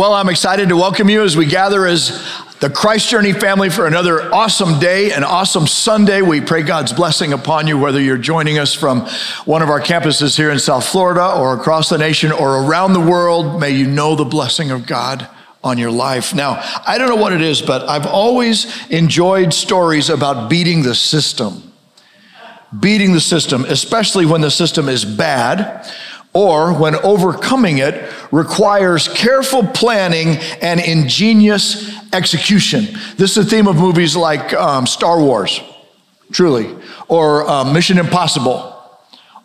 Well, I'm excited to welcome you as we gather as the Christ Journey family for another awesome day, an awesome Sunday. We pray God's blessing upon you, whether you're joining us from one of our campuses here in South Florida or across the nation or around the world. May you know the blessing of God on your life. Now, I don't know what it is, but I've always enjoyed stories about beating the system. Beating the system, especially when the system is bad or when overcoming it requires careful planning and ingenious execution. This is the theme of movies like um, Star Wars, truly, or um, Mission Impossible,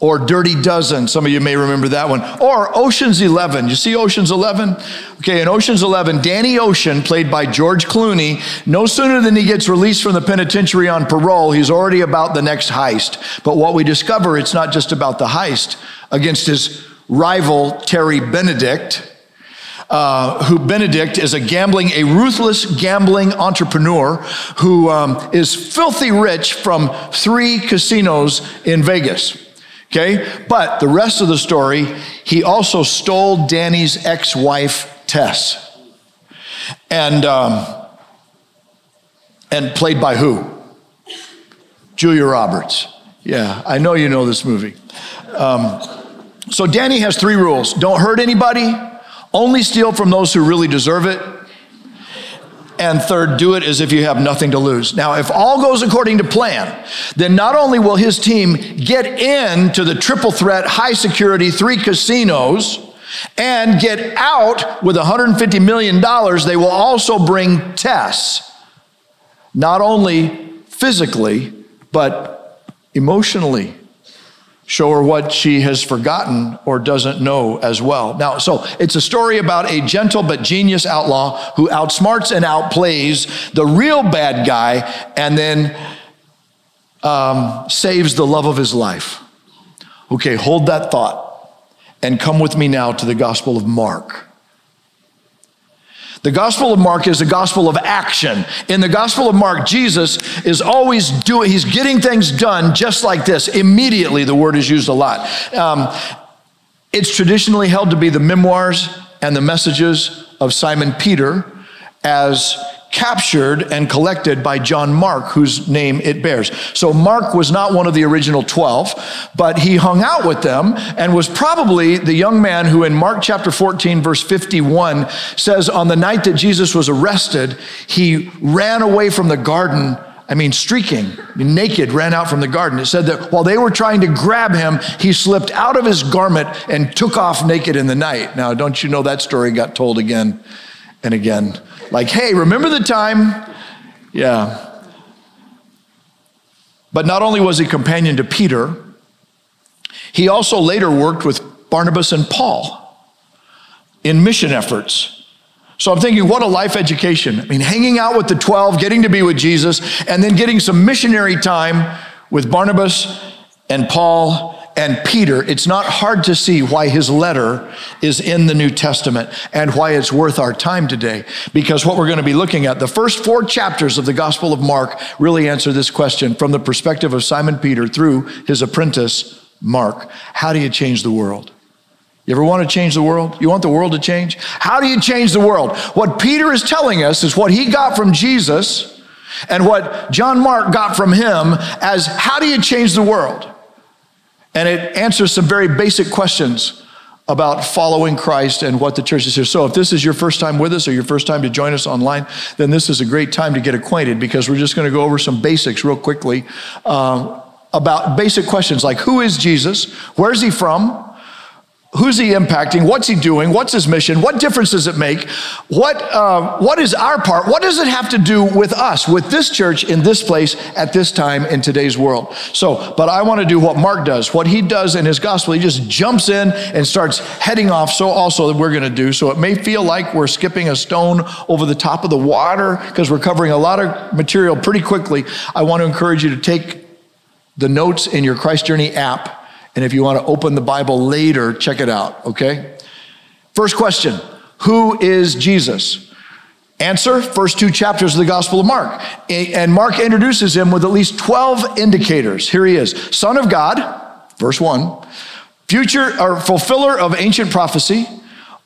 or Dirty Dozen. Some of you may remember that one. Or Ocean's 11. You see Ocean's 11? Okay, in Ocean's 11, Danny Ocean, played by George Clooney, no sooner than he gets released from the penitentiary on parole, he's already about the next heist. But what we discover, it's not just about the heist against his rival, Terry Benedict. Uh, who Benedict is a gambling, a ruthless gambling entrepreneur who um, is filthy rich from three casinos in Vegas. Okay, but the rest of the story, he also stole Danny's ex-wife Tess, and um, and played by who? Julia Roberts. Yeah, I know you know this movie. Um, so Danny has three rules don't hurt anybody, only steal from those who really deserve it. And third, do it as if you have nothing to lose. Now, if all goes according to plan, then not only will his team get into the triple threat, high security, three casinos, and get out with $150 million, they will also bring Tess, not only physically, but emotionally show her what she has forgotten or doesn't know as well. Now, so it's a story about a gentle but genius outlaw who outsmarts and outplays the real bad guy and then um, saves the love of his life. Okay, hold that thought and come with me now to the Gospel of Mark. The Gospel of Mark is a gospel of action. In the Gospel of Mark, Jesus is always doing, he's getting things done just like this. Immediately, the word is used a lot. Um, it's traditionally held to be the memoirs and the messages of Simon Peter as captured and collected by John Mark, whose name it bears. So Mark was not one of the original 12, but he hung out with them and was probably the young man who in Mark chapter 14, verse 51 says, On the night that Jesus was arrested, he ran away from the garden. I mean, streaking, naked, ran out from the garden. It said that while they were trying to grab him, he slipped out of his garment and took off naked in the night. Now, don't you know that story got told again and again? Like, hey, remember the time? Yeah. But not only was he companion to Peter, he also later worked with Barnabas and Paul in mission efforts. So I'm thinking, what a life education. I mean, hanging out with the 12, getting to be with Jesus, and then getting some missionary time with Barnabas and Paul and Peter, it's not hard to see why his letter is in the New Testament and why it's worth our time today. Because what we're going to be looking at, the first four chapters of the Gospel of Mark really answer this question from the perspective of Simon Peter through his apprentice, Mark. How do you change the world? You ever want to change the world? You want the world to change? How do you change the world? What Peter is telling us is what he got from Jesus and what John Mark got from him as how do you change the world? And it answers some very basic questions about following Christ and what the church is here. So if this is your first time with us or your first time to join us online, then this is a great time to get acquainted because we're just going to go over some basics real quickly uh, about basic questions like who is Jesus? Where's he from? Who's he impacting? What's he doing? What's his mission? What difference does it make? What, uh, what is our part? What does it have to do with us, with this church in this place at this time in today's world? So, but I want to do what Mark does. What he does in his gospel, he just jumps in and starts heading off. So, also, that we're going to do. So, it may feel like we're skipping a stone over the top of the water because we're covering a lot of material pretty quickly. I want to encourage you to take the notes in your Christ Journey app and if you want to open the Bible later, check it out, okay? First question Who is Jesus? Answer first two chapters of the Gospel of Mark. And Mark introduces him with at least 12 indicators. Here he is Son of God, verse 1, future or fulfiller of ancient prophecy,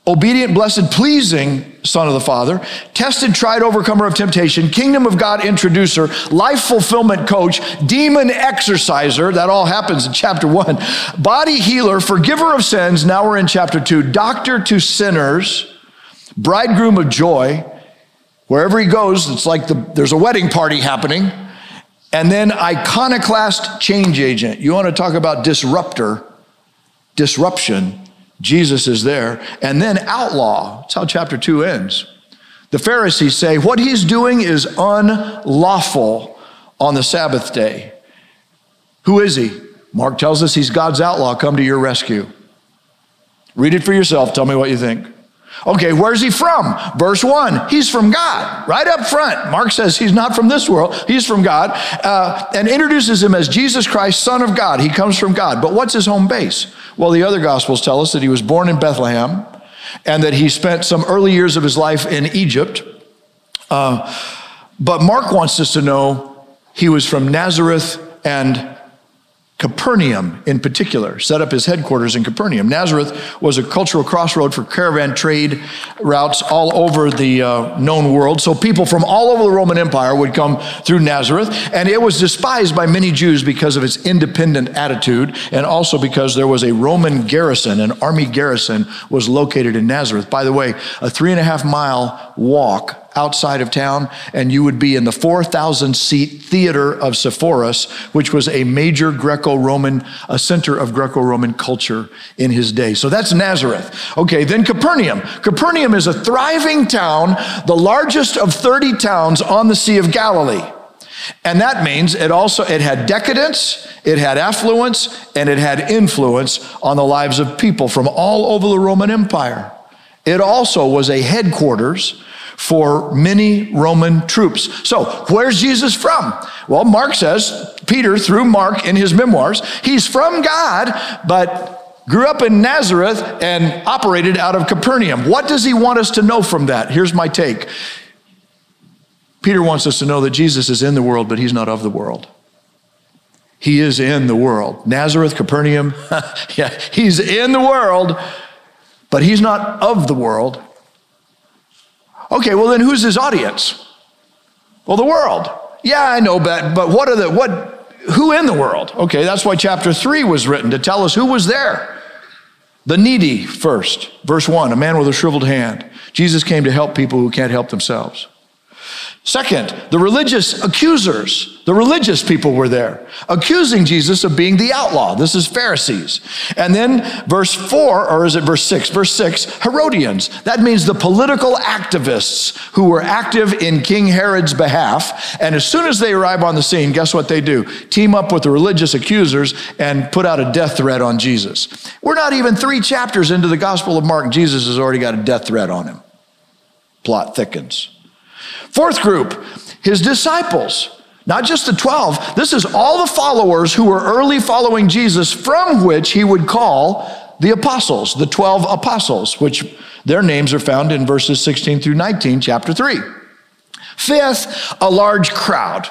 obedient, blessed, pleasing Son of the Father, tested, tried, overcomer of temptation, kingdom of God introducer, life fulfillment coach, demon exorciser. That all happens in chapter one. Body healer, forgiver of sins. Now we're in chapter two. Doctor to sinners, bridegroom of joy. Wherever he goes, it's like the, there's a wedding party happening. And then iconoclast change agent. You want to talk about disruptor, disruption. Jesus is there. And then outlaw. That's how chapter two ends. The Pharisees say what he's doing is unlawful on the Sabbath day. Who is he? Mark tells us he's God's outlaw, come to your rescue. Read it for yourself. Tell me what you think. Okay, where's he from? Verse 1, he's from God, right up front. Mark says he's not from this world, he's from God, uh, and introduces him as Jesus Christ, Son of God. He comes from God. But what's his home base? Well, the other Gospels tell us that he was born in Bethlehem and that he spent some early years of his life in Egypt. Uh, but Mark wants us to know he was from Nazareth and Capernaum, in particular, set up his headquarters in Capernaum. Nazareth was a cultural crossroad for caravan trade routes all over the uh, known world. So people from all over the Roman Empire would come through Nazareth, and it was despised by many Jews because of its independent attitude, and also because there was a Roman garrison, an army garrison was located in Nazareth. By the way, a three and a half mile walk outside of town, and you would be in the 4,000 seat theater of Sepphoris, which was a major Greco Roman, a center of Greco Roman culture in his day. So that's Nazareth. Okay, then Capernaum. Capernaum is a thriving town, the largest of 30 towns on the Sea of Galilee. And that means it also it had decadence, it had affluence, and it had influence on the lives of people from all over the Roman Empire. It also was a headquarters for many Roman troops. So, where's Jesus from? Well, Mark says, Peter, through Mark in his memoirs, he's from God, but grew up in Nazareth and operated out of Capernaum. What does he want us to know from that? Here's my take. Peter wants us to know that Jesus is in the world, but he's not of the world. He is in the world. Nazareth, Capernaum, yeah, he's in the world, but he's not of the world. Okay, well then who's his audience? Well, the world. Yeah, I know, but but what are the what who in the world? Okay, that's why chapter 3 was written to tell us who was there. The needy first. Verse 1, a man with a shriveled hand. Jesus came to help people who can't help themselves. Second, the religious accusers, the religious people were there, accusing Jesus of being the outlaw. This is Pharisees. And then verse 4, or is it verse 6? Verse 6, Herodians. That means the political activists who were active in King Herod's behalf. And as soon as they arrive on the scene, guess what they do? Team up with the religious accusers and put out a death threat on Jesus. We're not even three chapters into the Gospel of Mark, Jesus has already got a death threat on him. Plot thickens. Fourth group, his disciples. Not just the 12. This is all the followers who were early following Jesus, from which he would call the apostles, the 12 apostles, which their names are found in verses 16 through 19, chapter 3. Fifth, a large crowd,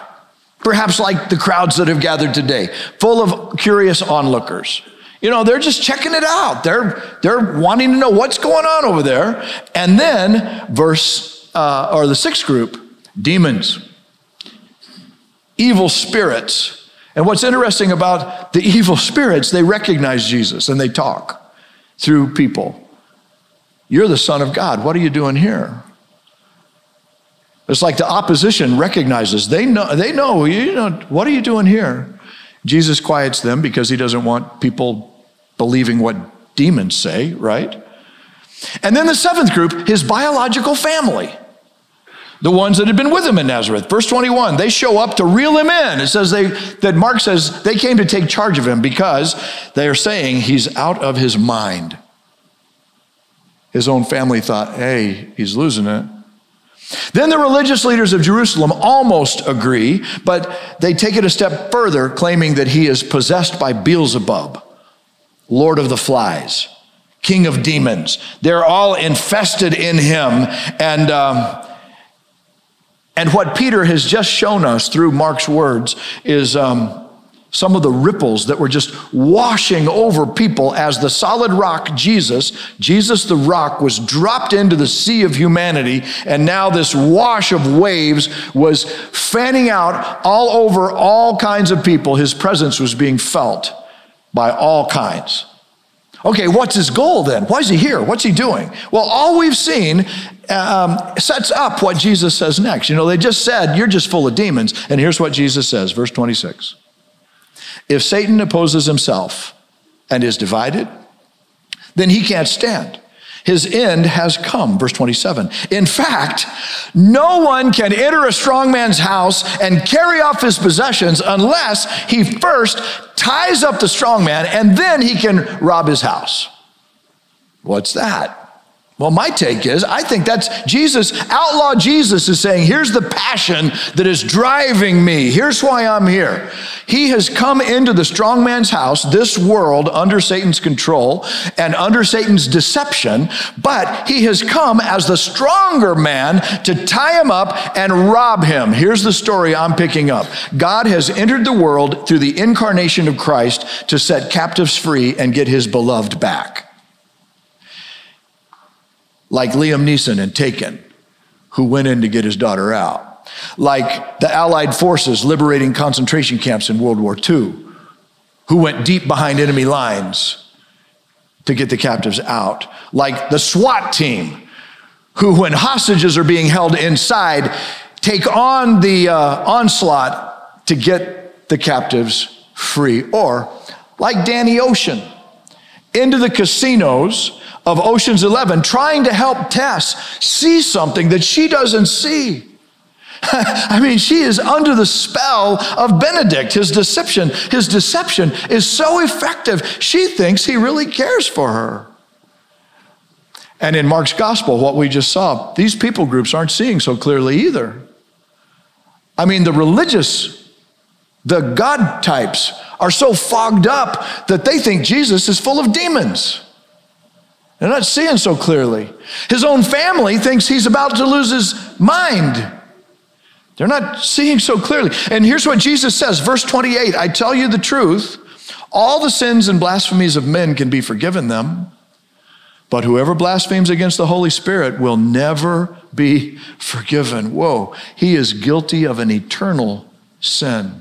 perhaps like the crowds that have gathered today, full of curious onlookers. You know, they're just checking it out. They're, they're wanting to know what's going on over there. And then, verse uh, or the sixth group, demons, evil spirits. And what's interesting about the evil spirits, they recognize Jesus and they talk through people. You're the Son of God. What are you doing here? It's like the opposition recognizes. They know, they know, you know, what are you doing here? Jesus quiets them because he doesn't want people believing what demons say, right? And then the seventh group, his biological family the ones that had been with him in Nazareth. Verse 21, they show up to reel him in. It says they, that Mark says they came to take charge of him because they are saying he's out of his mind. His own family thought, hey, he's losing it. Then the religious leaders of Jerusalem almost agree, but they take it a step further, claiming that he is possessed by Beelzebub, Lord of the Flies, King of Demons. They're all infested in him. And, um, and what Peter has just shown us through Mark's words is um, some of the ripples that were just washing over people as the solid rock Jesus, Jesus the rock, was dropped into the sea of humanity, and now this wash of waves was fanning out all over all kinds of people. His presence was being felt by all kinds. Okay, what's his goal then? Why is he here? What's he doing? Well, all we've seen um, sets up what Jesus says next. You know, they just said, You're just full of demons. And here's what Jesus says, verse 26. If Satan opposes himself and is divided, then he can't stand. His end has come. Verse 27. In fact, no one can enter a strong man's house and carry off his possessions unless he first ties up the strong man and then he can rob his house. What's that? Well, my take is I think that's Jesus, outlaw Jesus is saying, here's the passion that is driving me. Here's why I'm here. He has come into the strong man's house, this world under Satan's control and under Satan's deception, but he has come as the stronger man to tie him up and rob him. Here's the story I'm picking up God has entered the world through the incarnation of Christ to set captives free and get his beloved back like Liam Neeson in Taken, who went in to get his daughter out, like the Allied forces liberating concentration camps in World War II, who went deep behind enemy lines to get the captives out, like the SWAT team, who, when hostages are being held inside, take on the uh, onslaught to get the captives free, or like Danny Ocean, into the casinos of Ocean's 11 trying to help Tess see something that she doesn't see. I mean, she is under the spell of Benedict, his deception. His deception is so effective, she thinks he really cares for her. And in Mark's gospel, what we just saw, these people groups aren't seeing so clearly either. I mean, the religious, the God types are so fogged up that they think Jesus is full of demons. They're not seeing so clearly. His own family thinks he's about to lose his mind. They're not seeing so clearly. And here's what Jesus says, verse 28 I tell you the truth, all the sins and blasphemies of men can be forgiven them, but whoever blasphemes against the Holy Spirit will never be forgiven. Whoa, he is guilty of an eternal sin.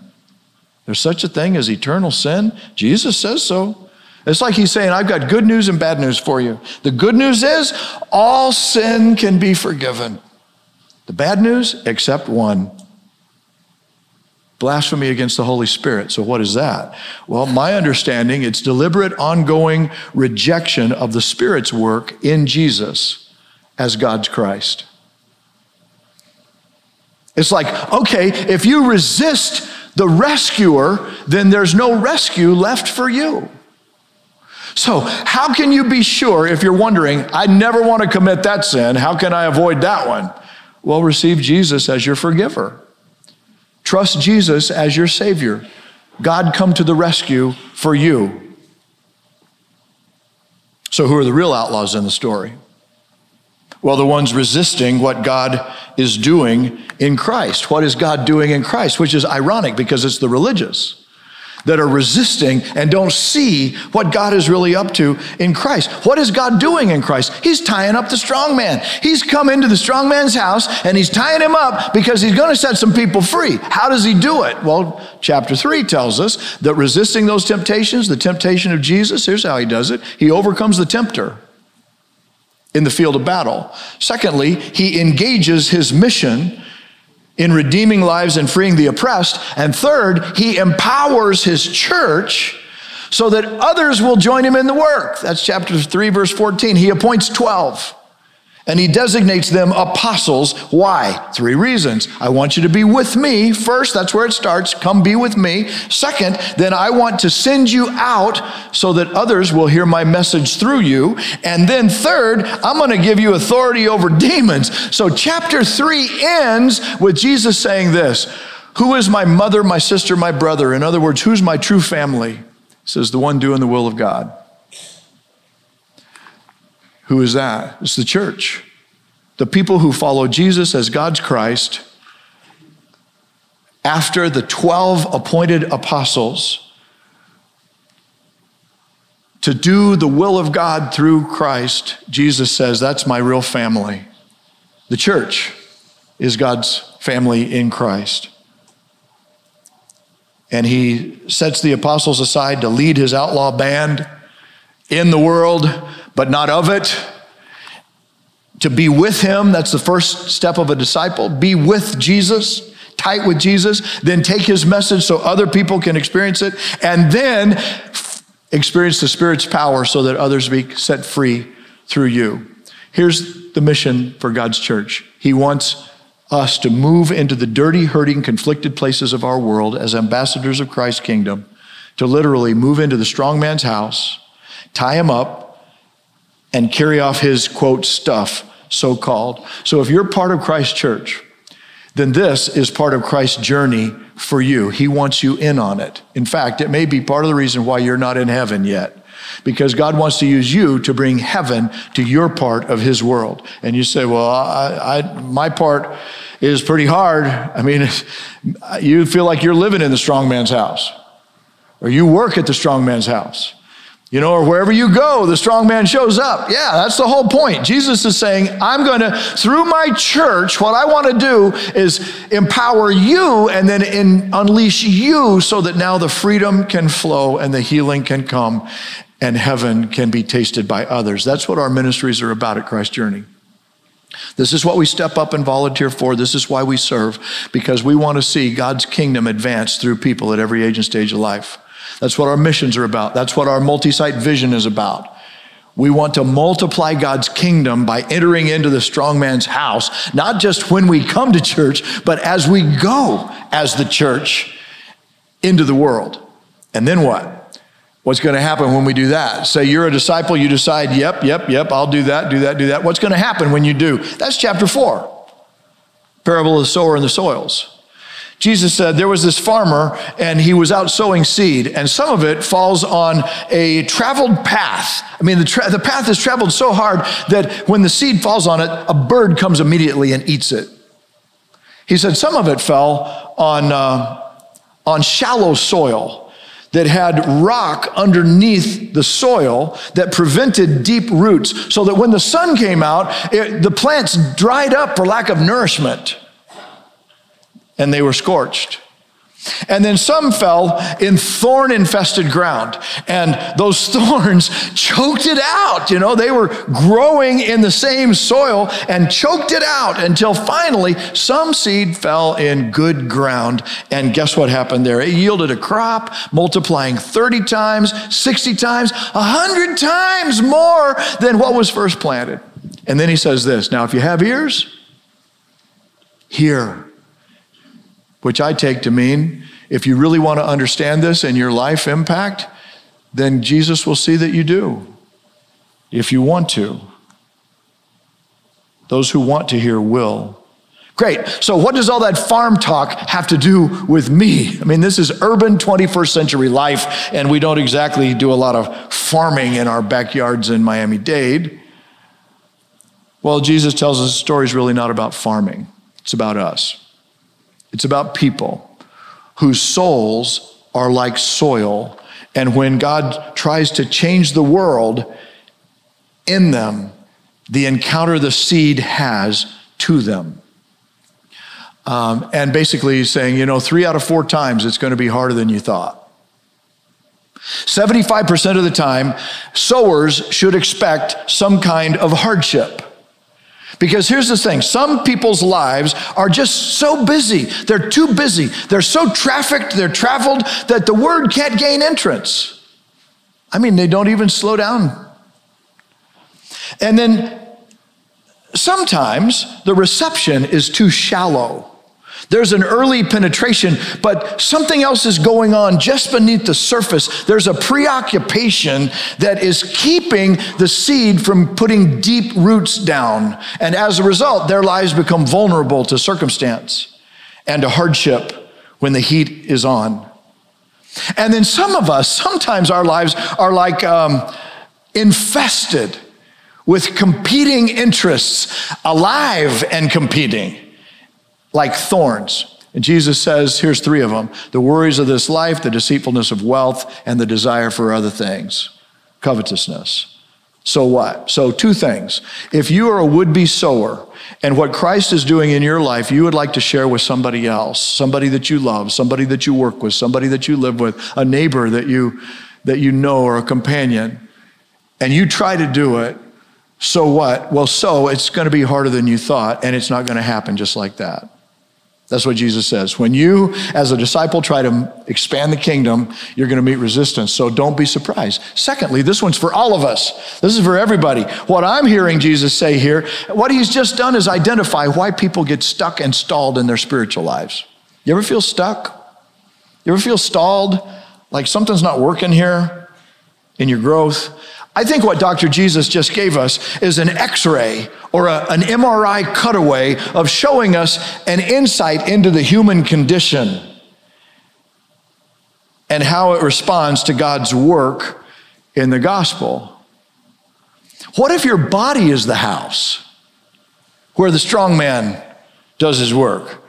There's such a thing as eternal sin. Jesus says so. It's like he's saying, I've got good news and bad news for you. The good news is all sin can be forgiven. The bad news, except one blasphemy against the Holy Spirit. So, what is that? Well, my understanding, it's deliberate, ongoing rejection of the Spirit's work in Jesus as God's Christ. It's like, okay, if you resist the rescuer, then there's no rescue left for you. So, how can you be sure if you're wondering, I never want to commit that sin? How can I avoid that one? Well, receive Jesus as your forgiver. Trust Jesus as your Savior. God come to the rescue for you. So, who are the real outlaws in the story? Well, the ones resisting what God is doing in Christ. What is God doing in Christ? Which is ironic because it's the religious that are resisting and don't see what God is really up to in Christ. What is God doing in Christ? He's tying up the strong man. He's come into the strong man's house and he's tying him up because he's going to set some people free. How does he do it? Well, chapter 3 tells us that resisting those temptations, the temptation of Jesus, here's how he does it. He overcomes the tempter in the field of battle. Secondly, he engages his mission in redeeming lives and freeing the oppressed. And third, he empowers his church so that others will join him in the work. That's chapter 3, verse 14. He appoints 12 and he designates them apostles. Why? Three reasons. I want you to be with me. First, that's where it starts. Come be with me. Second, then I want to send you out so that others will hear my message through you. And then third, I'm going to give you authority over demons. So chapter three ends with Jesus saying this Who is my mother, my sister, my brother? In other words, who's my true family? Says, The one doing the will of God. Who is that? It's the church. The people who follow Jesus as God's Christ after the 12 appointed apostles to do the will of God through Christ, Jesus says, That's my real family. The church is God's family in Christ. And he sets the apostles aside to lead his outlaw band in the world, but not of it. To be with him, that's the first step of a disciple. Be with Jesus, tight with Jesus, then take his message so other people can experience it, and then experience the Spirit's power so that others be set free through you. Here's the mission for God's church He wants us to move into the dirty, hurting, conflicted places of our world as ambassadors of Christ's kingdom, to literally move into the strong man's house, tie him up, and carry off his quote stuff, so called. So if you're part of Christ's church, then this is part of Christ's journey for you. He wants you in on it. In fact, it may be part of the reason why you're not in heaven yet. Because God wants to use you to bring heaven to your part of His world. And you say, Well, I, I, my part is pretty hard. I mean, you feel like you're living in the strong man's house, or you work at the strong man's house. You know, or wherever you go, the strong man shows up. Yeah, that's the whole point. Jesus is saying, I'm going to, through my church, what I want to do is empower you and then in, unleash you so that now the freedom can flow and the healing can come and heaven can be tasted by others. That's what our ministries are about at Christ Journey. This is what we step up and volunteer for. This is why we serve, because we want to see God's kingdom advance through people at every age and stage of life. That's what our missions are about. That's what our multi site vision is about. We want to multiply God's kingdom by entering into the strong man's house, not just when we come to church, but as we go as the church into the world. And then what? What's going to happen when we do that? Say you're a disciple, you decide, yep, yep, yep, I'll do that, do that, do that. What's going to happen when you do? That's chapter four. Parable of the sower and the soils. Jesus said there was this farmer and he was out sowing seed, and some of it falls on a traveled path. I mean, the, tra- the path is traveled so hard that when the seed falls on it, a bird comes immediately and eats it. He said some of it fell on, uh, on shallow soil that had rock underneath the soil that prevented deep roots, so that when the sun came out, it, the plants dried up for lack of nourishment and they were scorched. And then some fell in thorn infested ground, and those thorns choked it out. You know, they were growing in the same soil and choked it out until finally some seed fell in good ground. And guess what happened there? It yielded a crop multiplying 30 times, 60 times, 100 times more than what was first planted. And then he says this Now, if you have ears, hear which I take to mean if you really want to understand this and your life impact, then Jesus will see that you do. If you want to. Those who want to hear will. Great. So, what does all that farm talk have to do with me? I mean, this is urban 21st century life, and we don't exactly do a lot of farming in our backyards in Miami Dade. Well, Jesus tells us the story is really not about farming, it's about us. It's about people whose souls are like soil. And when God tries to change the world in them, the encounter the seed has to them. Um, and basically, saying, you know, three out of four times it's going to be harder than you thought. 75% of the time, sowers should expect some kind of hardship. Because here's the thing some people's lives are just so busy. They're too busy. They're so trafficked, they're traveled that the word can't gain entrance. I mean, they don't even slow down. And then sometimes the reception is too shallow. There's an early penetration, but something else is going on just beneath the surface. There's a preoccupation that is keeping the seed from putting deep roots down. And as a result, their lives become vulnerable to circumstance and to hardship when the heat is on. And then some of us, sometimes our lives are like um, infested with competing interests, alive and competing like thorns. And Jesus says, here's three of them the worries of this life, the deceitfulness of wealth, and the desire for other things, covetousness. So what? So, two things. If you are a would be sower and what Christ is doing in your life, you would like to share with somebody else, somebody that you love, somebody that you work with, somebody that you live with, a neighbor that you, that you know or a companion, and you try to do it, so what? Well, so it's going to be harder than you thought, and it's not going to happen just like that. That's what Jesus says. When you, as a disciple, try to expand the kingdom, you're going to meet resistance. So don't be surprised. Secondly, this one's for all of us. This is for everybody. What I'm hearing Jesus say here, what he's just done is identify why people get stuck and stalled in their spiritual lives. You ever feel stuck? You ever feel stalled? Like something's not working here in your growth? I think what Dr. Jesus just gave us is an x ray or a, an MRI cutaway of showing us an insight into the human condition and how it responds to God's work in the gospel. What if your body is the house where the strong man does his work?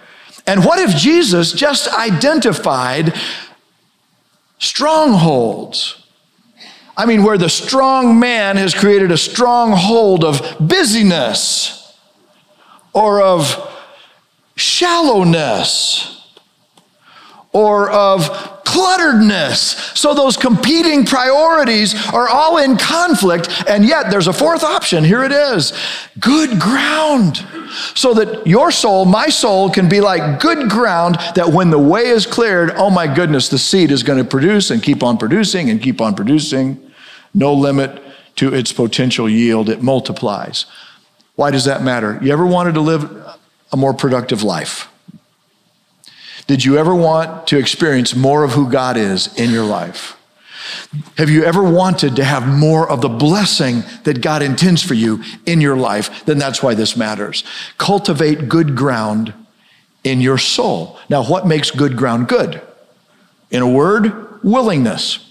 And what if Jesus just identified strongholds? I mean, where the strong man has created a stronghold of busyness or of shallowness or of clutteredness. So those competing priorities are all in conflict, and yet there's a fourth option. Here it is good ground. So that your soul, my soul, can be like good ground that when the way is cleared, oh my goodness, the seed is going to produce and keep on producing and keep on producing no limit to its potential yield. It multiplies. Why does that matter? You ever wanted to live a more productive life? Did you ever want to experience more of who God is in your life? Have you ever wanted to have more of the blessing that God intends for you in your life? Then that's why this matters. Cultivate good ground in your soul. Now, what makes good ground good? In a word, willingness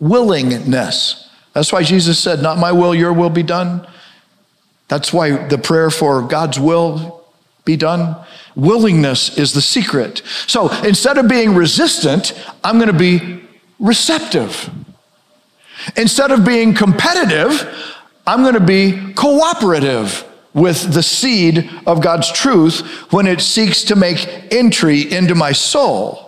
willingness. That's why Jesus said, Not my will, your will be done. That's why the prayer for God's will be done. Willingness is the secret. So instead of being resistant, I'm going to be receptive. Instead of being competitive, I'm going to be cooperative with the seed of God's truth when it seeks to make entry into my soul.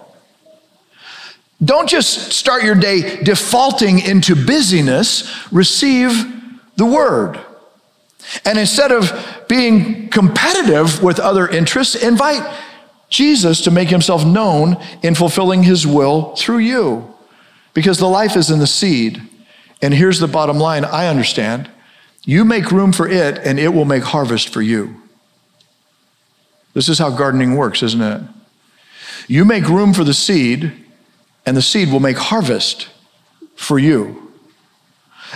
Don't just start your day defaulting into busyness, receive the word. And instead of being competitive with other interests, invite Jesus to make himself known in fulfilling his will through you. Because the life is in the seed. And here's the bottom line I understand. You make room for it, and it will make harvest for you. This is how gardening works, isn't it? You make room for the seed, and the seed will make harvest for you.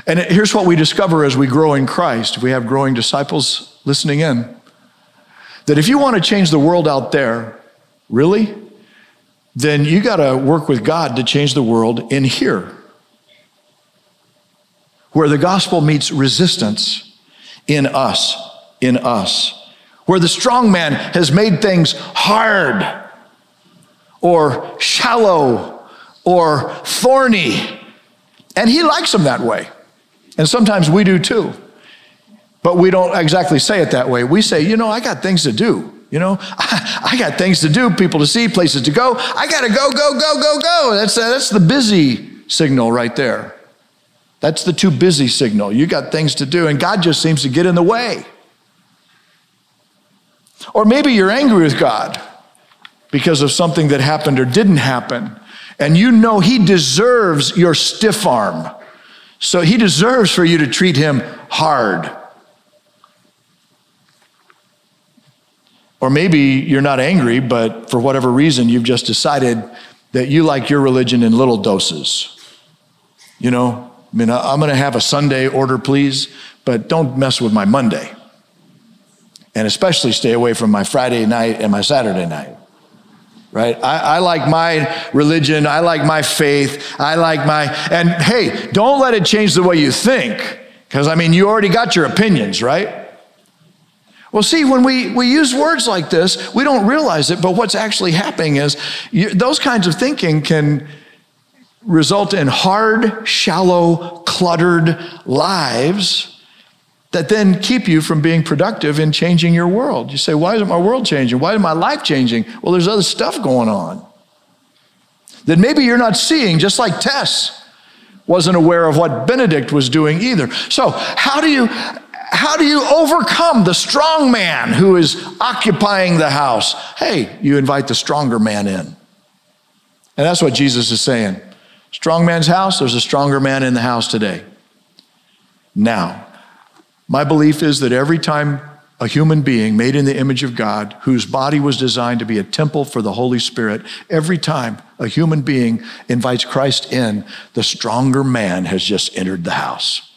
And here's what we discover as we grow in Christ. If we have growing disciples listening in. That if you want to change the world out there, really, then you got to work with God to change the world in here. Where the gospel meets resistance in us, in us. Where the strong man has made things hard or shallow or thorny. And he likes them that way. And sometimes we do too. But we don't exactly say it that way. We say, you know, I got things to do. You know, I, got things to do, people to see, places to go. I got to go, go, go, go, go. That's, that's the busy signal right there. That's the too busy signal. You got things to do, and God just seems to get in the way. Or maybe you're angry with God because of something that happened or didn't happen and you know he deserves your stiff arm. So he deserves for you to treat him hard. Or maybe you're not angry, but for whatever reason, you've just decided that you like your religion in little doses. You know, I mean, I'm going to have a Sunday order, please, but don't mess with my Monday. And especially stay away from my Friday night and my Saturday night right? I, I, like my religion. I like my faith. I like my, and hey, don't let it change the way you think. Because, I mean, you already got your opinions, right? Well, see, when we, we use words like this, we don't realize it, but what's actually happening is you, those kinds of thinking can result in hard, shallow, cluttered lives that then keep you from being productive in changing your world. You say, Why isn't my world changing? Why is my life changing? Well, there's other stuff going on that maybe you're not seeing, just like Tess wasn't aware of what Benedict was doing either. So, how do you how do you overcome the strong man who is occupying the house? Hey, you invite the stronger man in. And that's what Jesus is saying. Strong man's house, there's a stronger man in the house today. Now, my belief is that every time a human being made in the image of God, whose body was designed to be a temple for the Holy Spirit, every time a human being invites Christ in, the stronger man has just entered the house.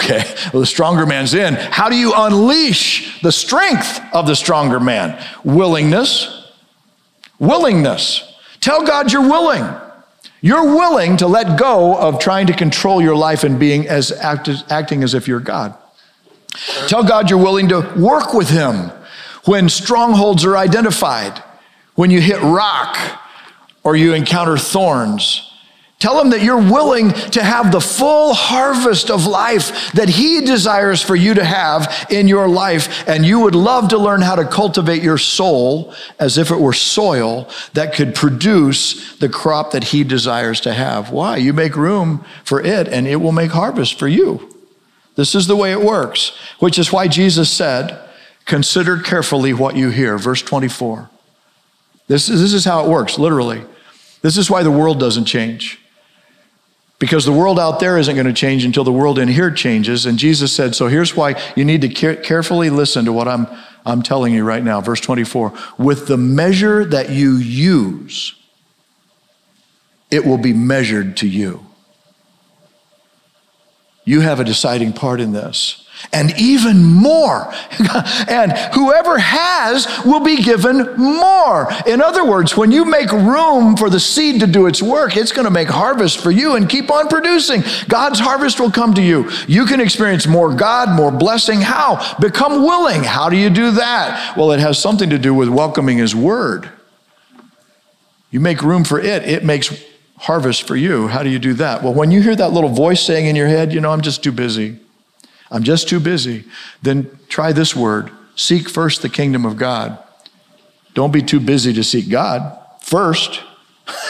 Okay, well, the stronger man's in. How do you unleash the strength of the stronger man? Willingness. Willingness. Tell God you're willing. You're willing to let go of trying to control your life and being as act, acting as if you're God. Tell God you're willing to work with Him when strongholds are identified, when you hit rock or you encounter thorns. Tell him that you're willing to have the full harvest of life that he desires for you to have in your life. And you would love to learn how to cultivate your soul as if it were soil that could produce the crop that he desires to have. Why? You make room for it and it will make harvest for you. This is the way it works, which is why Jesus said, Consider carefully what you hear. Verse 24. This is, this is how it works, literally. This is why the world doesn't change. Because the world out there isn't going to change until the world in here changes. And Jesus said, So here's why you need to care- carefully listen to what I'm, I'm telling you right now. Verse 24 With the measure that you use, it will be measured to you. You have a deciding part in this and even more. and whoever has will be given more. In other words, when you make room for the seed to do its work, it's going to make harvest for you and keep on producing. God's harvest will come to you. You can experience more God, more blessing. How? Become willing. How do you do that? Well, it has something to do with welcoming His Word. You make room for it, it makes harvest for you. How do you do that? Well, when you hear that little voice saying in your head, you know, I'm just too busy. I'm just too busy. Then try this word seek first the kingdom of God. Don't be too busy to seek God first.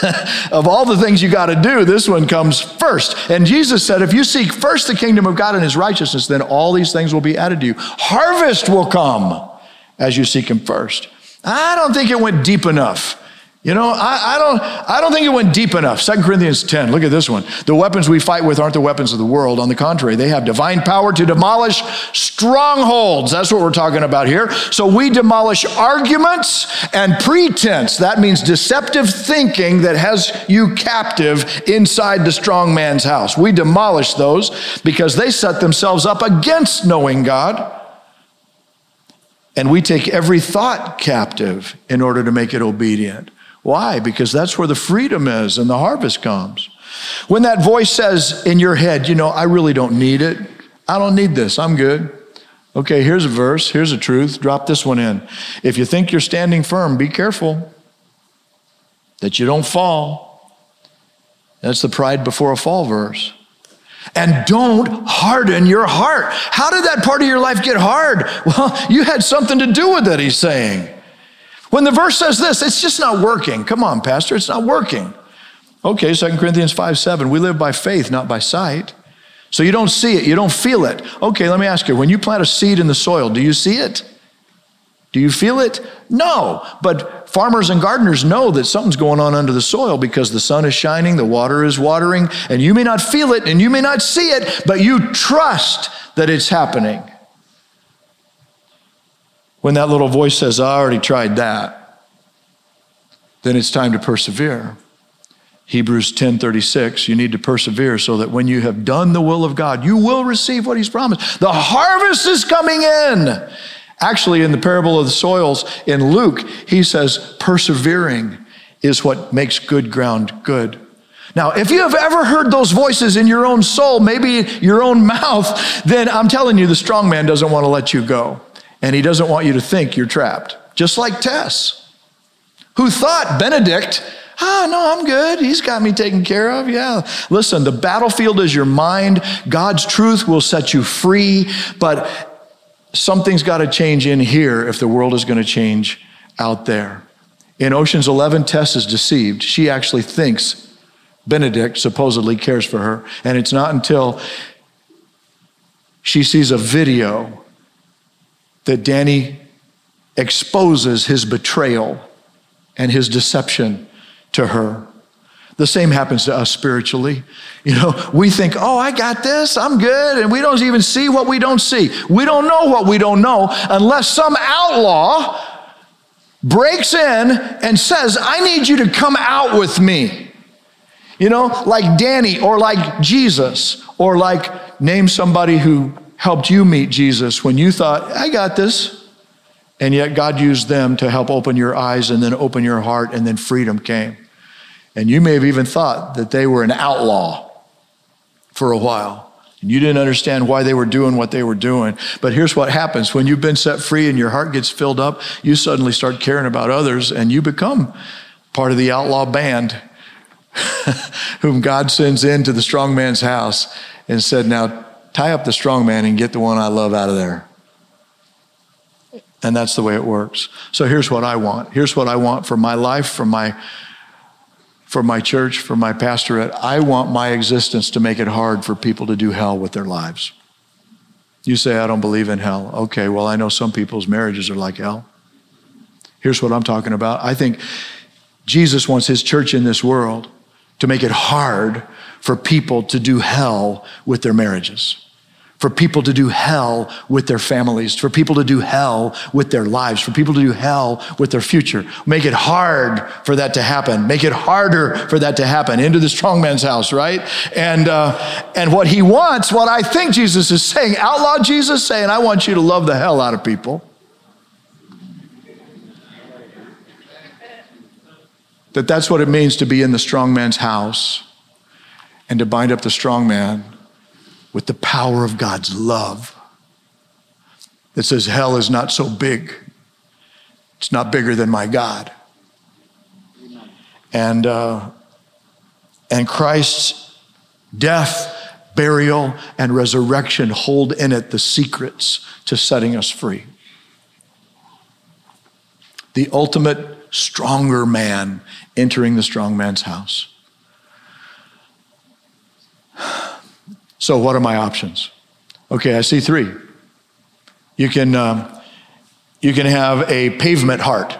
of all the things you got to do, this one comes first. And Jesus said, if you seek first the kingdom of God and his righteousness, then all these things will be added to you. Harvest will come as you seek him first. I don't think it went deep enough. You know, I, I, don't, I don't think it went deep enough. 2 Corinthians 10, look at this one. The weapons we fight with aren't the weapons of the world. On the contrary, they have divine power to demolish strongholds. That's what we're talking about here. So we demolish arguments and pretense. That means deceptive thinking that has you captive inside the strong man's house. We demolish those because they set themselves up against knowing God. And we take every thought captive in order to make it obedient. Why? Because that's where the freedom is and the harvest comes. When that voice says in your head, you know, I really don't need it. I don't need this. I'm good. Okay, here's a verse. Here's a truth. Drop this one in. If you think you're standing firm, be careful that you don't fall. That's the pride before a fall verse. And don't harden your heart. How did that part of your life get hard? Well, you had something to do with it, he's saying. When the verse says this, it's just not working. Come on, Pastor, it's not working. Okay, 2 Corinthians 5 7, we live by faith, not by sight. So you don't see it, you don't feel it. Okay, let me ask you when you plant a seed in the soil, do you see it? Do you feel it? No. But farmers and gardeners know that something's going on under the soil because the sun is shining, the water is watering, and you may not feel it and you may not see it, but you trust that it's happening. When that little voice says, I already tried that, then it's time to persevere. Hebrews 10:36 you need to persevere so that when you have done the will of God you will receive what he's promised. The harvest is coming in. Actually in the parable of the soils in Luke he says persevering is what makes good ground good. Now, if you have ever heard those voices in your own soul, maybe your own mouth, then I'm telling you, the strong man doesn't want to let you go. And he doesn't want you to think you're trapped. Just like Tess, who thought Benedict, ah, no, I'm good. He's got me taken care of. Yeah. Listen, the battlefield is your mind. God's truth will set you free, but something's got to change in here if the world is going to change out there. In Ocean's 11, Tess is deceived. She actually thinks Benedict supposedly cares for her. And it's not until she sees a video that Danny exposes his betrayal and his deception to her. The same happens to us spiritually. You know, we think, oh, I got this, I'm good, and we don't even see what we don't see. We don't know what we don't know unless some outlaw breaks in and says, I need you to come out with me. You know, like Danny or like Jesus or like name somebody who helped you meet Jesus when you thought, I got this. And yet God used them to help open your eyes and then open your heart, and then freedom came. And you may have even thought that they were an outlaw for a while. And you didn't understand why they were doing what they were doing. But here's what happens when you've been set free and your heart gets filled up, you suddenly start caring about others and you become part of the outlaw band whom God sends into the strong man's house and said, Now tie up the strong man and get the one I love out of there. And that's the way it works. So here's what I want. Here's what I want for my life, for my for my church, for my pastorate. I want my existence to make it hard for people to do hell with their lives. You say, I don't believe in hell. Okay, well, I know some people's marriages are like hell. Here's what I'm talking about. I think Jesus wants his church in this world to make it hard for people to do hell with their marriages, for people to do hell with their families, for people to do hell with their lives, for people to do hell with their future. Make it hard for that to happen. Make it harder for that to happen into the strong man's house, right? And uh, and what he wants, what I think Jesus is saying, outlaw Jesus saying, I want you to love the hell out of people. that that's what it means to be in the strong man's house and to bind up the strong man with the power of God's love that says hell is not so big. It's not bigger than my God. And, uh, and Christ's death, burial, and resurrection hold in it the secrets to setting us free. The ultimate stronger man entering the strong man's house. So, what are my options? Okay, I see three. You can, um, you can have a pavement heart.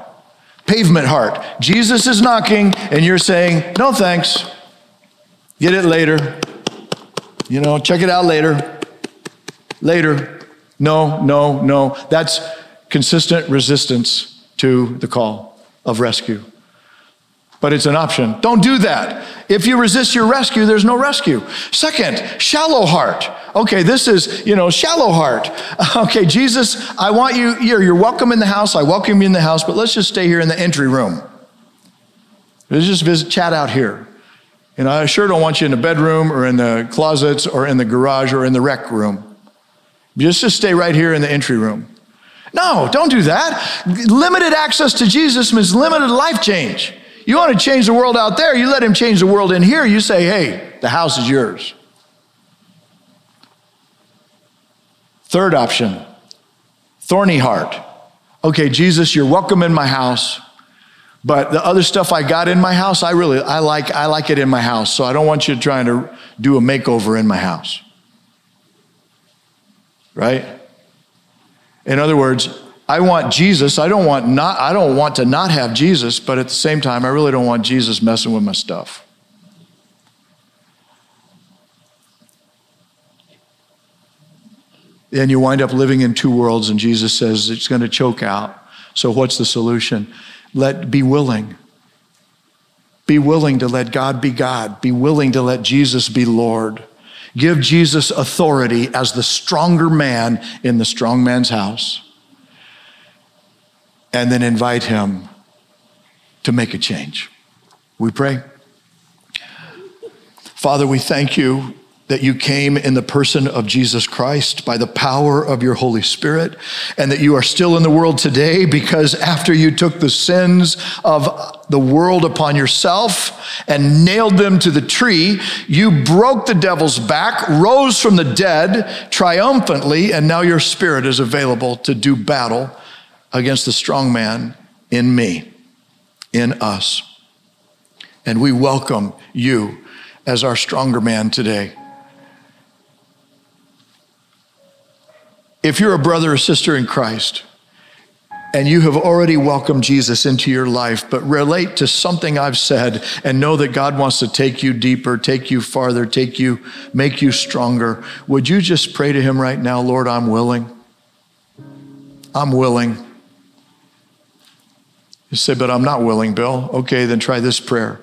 Pavement heart. Jesus is knocking, and you're saying, No thanks. Get it later. You know, check it out later. Later. No, no, no. That's consistent resistance to the call of rescue but it's an option. Don't do that. If you resist your rescue, there's no rescue. Second, shallow heart. Okay, this is, you know, shallow heart. Okay, Jesus, I want you, you're, you're welcome in the house. I welcome you in the house, but let's just stay here in the entry room. Let's just visit, chat out here. You know, I sure don't want you in the bedroom or in the closets or in the garage or in the rec room. Just to stay right here in the entry room. No, don't do that. Limited access to Jesus means limited life change. You want to change the world out there, you let him change the world in here. You say, hey, the house is yours. Third option, thorny heart. Okay, Jesus, you're welcome in my house, but the other stuff I got in my house, I really I like I like it in my house. So I don't want you trying to do a makeover in my house. Right? In other words, I want Jesus. I don't want not I don't want to not have Jesus, but at the same time I really don't want Jesus messing with my stuff. And you wind up living in two worlds and Jesus says it's going to choke out. So what's the solution? Let be willing. Be willing to let God be God. Be willing to let Jesus be Lord. Give Jesus authority as the stronger man in the strong man's house and then invite Him to make a change. We pray. Father, we thank you that you came in the person of Jesus Christ by the power of your Holy Spirit, and that you are still in the world today because after you took the sins of the world upon yourself and nailed them to the tree, you broke the devil's back, rose from the dead triumphantly, and now your spirit is available to do battle against the strong man in me, in us. And we welcome you as our stronger man today. If you're a brother or sister in Christ, and you have already welcomed Jesus into your life, but relate to something I've said and know that God wants to take you deeper, take you farther, take you, make you stronger, would you just pray to Him right now, Lord, I'm willing? I'm willing. You say, but I'm not willing, Bill. Okay, then try this prayer.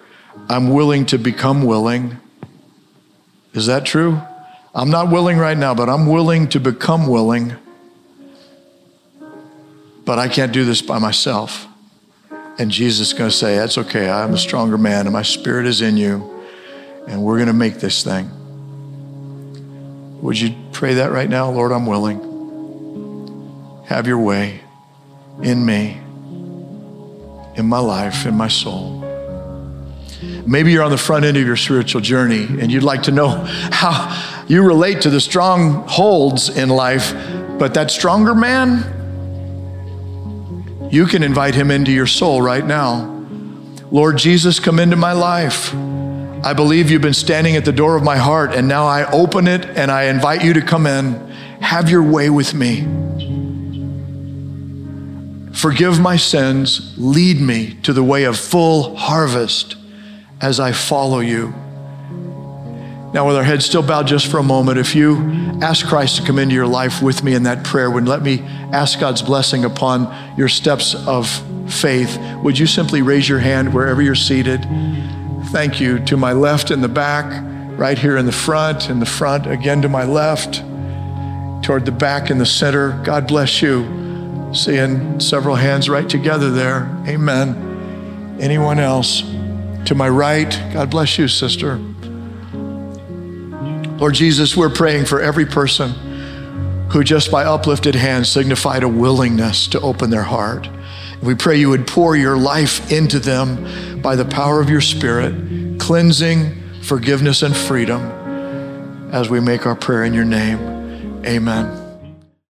I'm willing to become willing. Is that true? I'm not willing right now, but I'm willing to become willing. But I can't do this by myself. And Jesus is going to say, That's okay. I'm a stronger man, and my spirit is in you, and we're going to make this thing. Would you pray that right now? Lord, I'm willing. Have your way in me, in my life, in my soul. Maybe you're on the front end of your spiritual journey and you'd like to know how you relate to the strongholds in life, but that stronger man, you can invite him into your soul right now. Lord Jesus, come into my life. I believe you've been standing at the door of my heart, and now I open it and I invite you to come in. Have your way with me. Forgive my sins. Lead me to the way of full harvest as I follow you. Now, with our heads still bowed just for a moment, if you ask Christ to come into your life with me in that prayer, would let me ask God's blessing upon your steps of faith, would you simply raise your hand wherever you're seated? Thank you. To my left in the back, right here in the front, in the front, again to my left, toward the back in the center. God bless you. Seeing several hands right together there. Amen. Anyone else? To my right, God bless you, sister. Lord Jesus, we're praying for every person who just by uplifted hands signified a willingness to open their heart. We pray you would pour your life into them by the power of your Spirit, cleansing, forgiveness, and freedom as we make our prayer in your name. Amen.